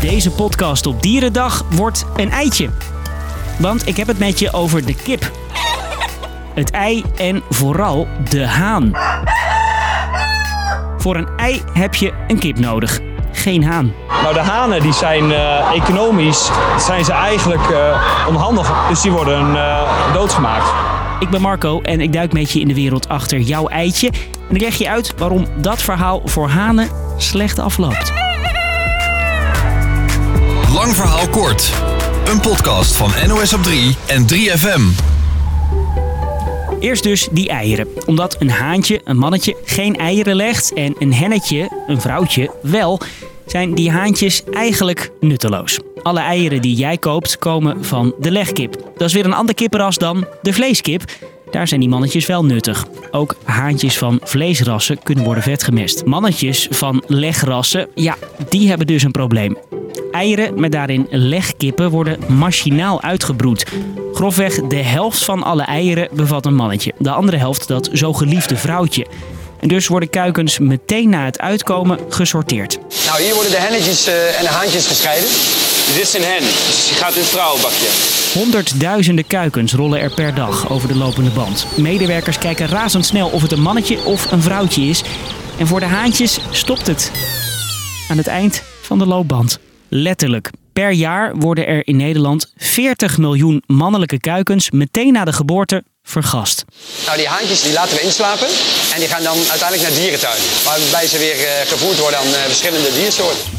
Deze podcast op Dierendag wordt een eitje. Want ik heb het met je over de kip. Het ei en vooral de haan. Voor een ei heb je een kip nodig, geen haan. Nou, de hanen die zijn eh, economisch zijn ze eigenlijk eh, onhandig. Dus die worden eh, doodgemaakt. Ik ben Marco en ik duik met je in de wereld achter jouw eitje. En ik leg je uit waarom dat verhaal voor hanen slecht afloopt. Lang verhaal kort. Een podcast van NOS op 3 en 3FM. Eerst dus die eieren. Omdat een haantje, een mannetje, geen eieren legt en een hennetje, een vrouwtje, wel, zijn die haantjes eigenlijk nutteloos. Alle eieren die jij koopt komen van de legkip. Dat is weer een ander kippenras dan de vleeskip. Daar zijn die mannetjes wel nuttig. Ook haantjes van vleesrassen kunnen worden vetgemest. Mannetjes van legrassen, ja, die hebben dus een probleem. Eieren met daarin legkippen worden machinaal uitgebroed. Grofweg de helft van alle eieren bevat een mannetje. De andere helft dat zo geliefde vrouwtje. En dus worden kuikens meteen na het uitkomen gesorteerd. Nou, hier worden de hennetjes eh, en de haantjes gescheiden. Dit is een hen, dus die gaat in het vrouwenbakje. Honderdduizenden kuikens rollen er per dag over de lopende band. Medewerkers kijken razendsnel of het een mannetje of een vrouwtje is. En voor de haantjes stopt het. Aan het eind van de loopband. Letterlijk. Per jaar worden er in Nederland 40 miljoen mannelijke kuikens meteen na de geboorte vergast. Nou, die haantjes die laten we inslapen en die gaan dan uiteindelijk naar dierentuin. Waarbij ze weer eh, gevoerd worden aan eh, verschillende diersoorten.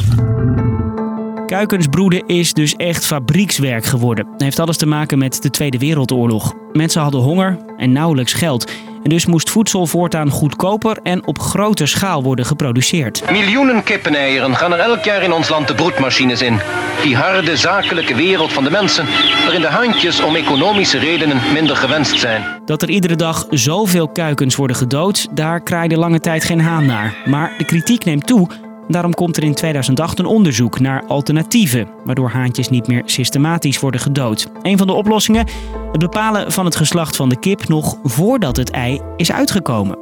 Kuikens broeden is dus echt fabriekswerk geworden. Het heeft alles te maken met de Tweede Wereldoorlog. Mensen hadden honger en nauwelijks geld. En dus moest voedsel voortaan goedkoper en op grote schaal worden geproduceerd. Miljoenen kippeneieren gaan er elk jaar in ons land de broedmachines in. Die harde zakelijke wereld van de mensen, waarin de handjes om economische redenen minder gewenst zijn. Dat er iedere dag zoveel kuikens worden gedood, daar kraaide lange tijd geen haan naar. Maar de kritiek neemt toe. Daarom komt er in 2008 een onderzoek naar alternatieven, waardoor haantjes niet meer systematisch worden gedood. Een van de oplossingen: het bepalen van het geslacht van de kip nog voordat het ei is uitgekomen.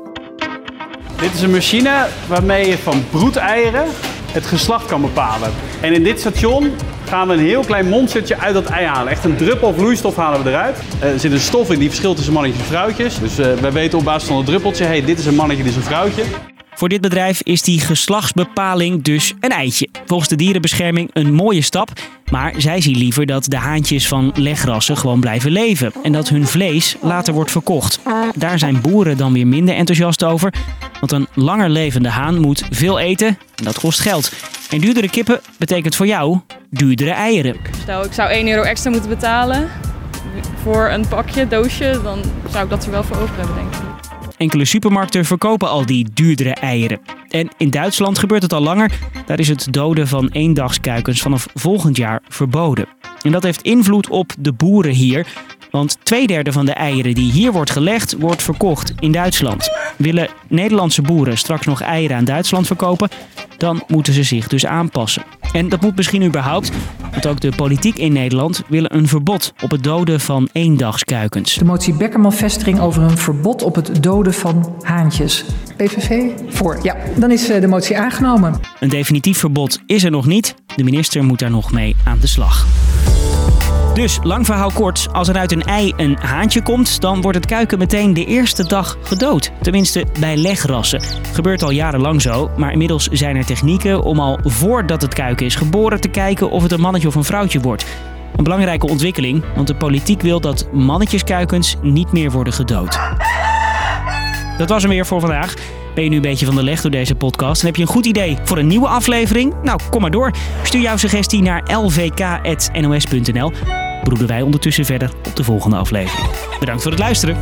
Dit is een machine waarmee je van broedeieren het geslacht kan bepalen. En in dit station gaan we een heel klein monstertje uit dat ei halen. Echt een druppel vloeistof halen we eruit. Eh, Er zit een stof in die verschilt tussen mannetjes en vrouwtjes. Dus eh, wij weten op basis van het druppeltje, hey, dit is een mannetje, dit is een vrouwtje. Voor dit bedrijf is die geslachtsbepaling dus een eitje. Volgens de dierenbescherming een mooie stap, maar zij zien liever dat de haantjes van legrassen gewoon blijven leven en dat hun vlees later wordt verkocht. Daar zijn boeren dan weer minder enthousiast over, want een langer levende haan moet veel eten en dat kost geld. En duurdere kippen betekent voor jou duurdere eieren. Stel, ik zou 1 euro extra moeten betalen voor een pakje, doosje, dan zou ik dat er wel voor over hebben, denk ik. Enkele supermarkten verkopen al die duurdere eieren. En in Duitsland gebeurt het al langer. Daar is het doden van eendagskuikens vanaf volgend jaar verboden. En dat heeft invloed op de boeren hier. Want twee derde van de eieren die hier wordt gelegd, wordt verkocht in Duitsland. Willen Nederlandse boeren straks nog eieren aan Duitsland verkopen, dan moeten ze zich dus aanpassen. En dat moet misschien überhaupt, want ook de politiek in Nederland willen een verbod op het doden van eendagskuikens. De motie Beckerman-Vestering over een verbod op het doden van haantjes. PVV? Voor. Ja, dan is eh, de motie aangenomen. Een definitief verbod is er nog niet. De minister moet daar nog mee aan de slag. Dus, lang verhaal kort, als er uit een ei een haantje komt, dan wordt het kuiken meteen de eerste dag gedood. Tenminste, bij legrassen. Gebeurt al jarenlang zo, maar inmiddels zijn er technieken om al voordat het kuiken is geboren te kijken of het een mannetje of een vrouwtje wordt. Een belangrijke ontwikkeling, want de politiek wil dat mannetjeskuikens niet meer worden gedood. Dat was hem weer voor vandaag. Ben je nu een beetje van de leg door deze podcast en heb je een goed idee voor een nieuwe aflevering? Nou, kom maar door. Stuur jouw suggestie naar lvk.nos.nl. Broeden wij ondertussen verder op de volgende aflevering. Bedankt voor het luisteren.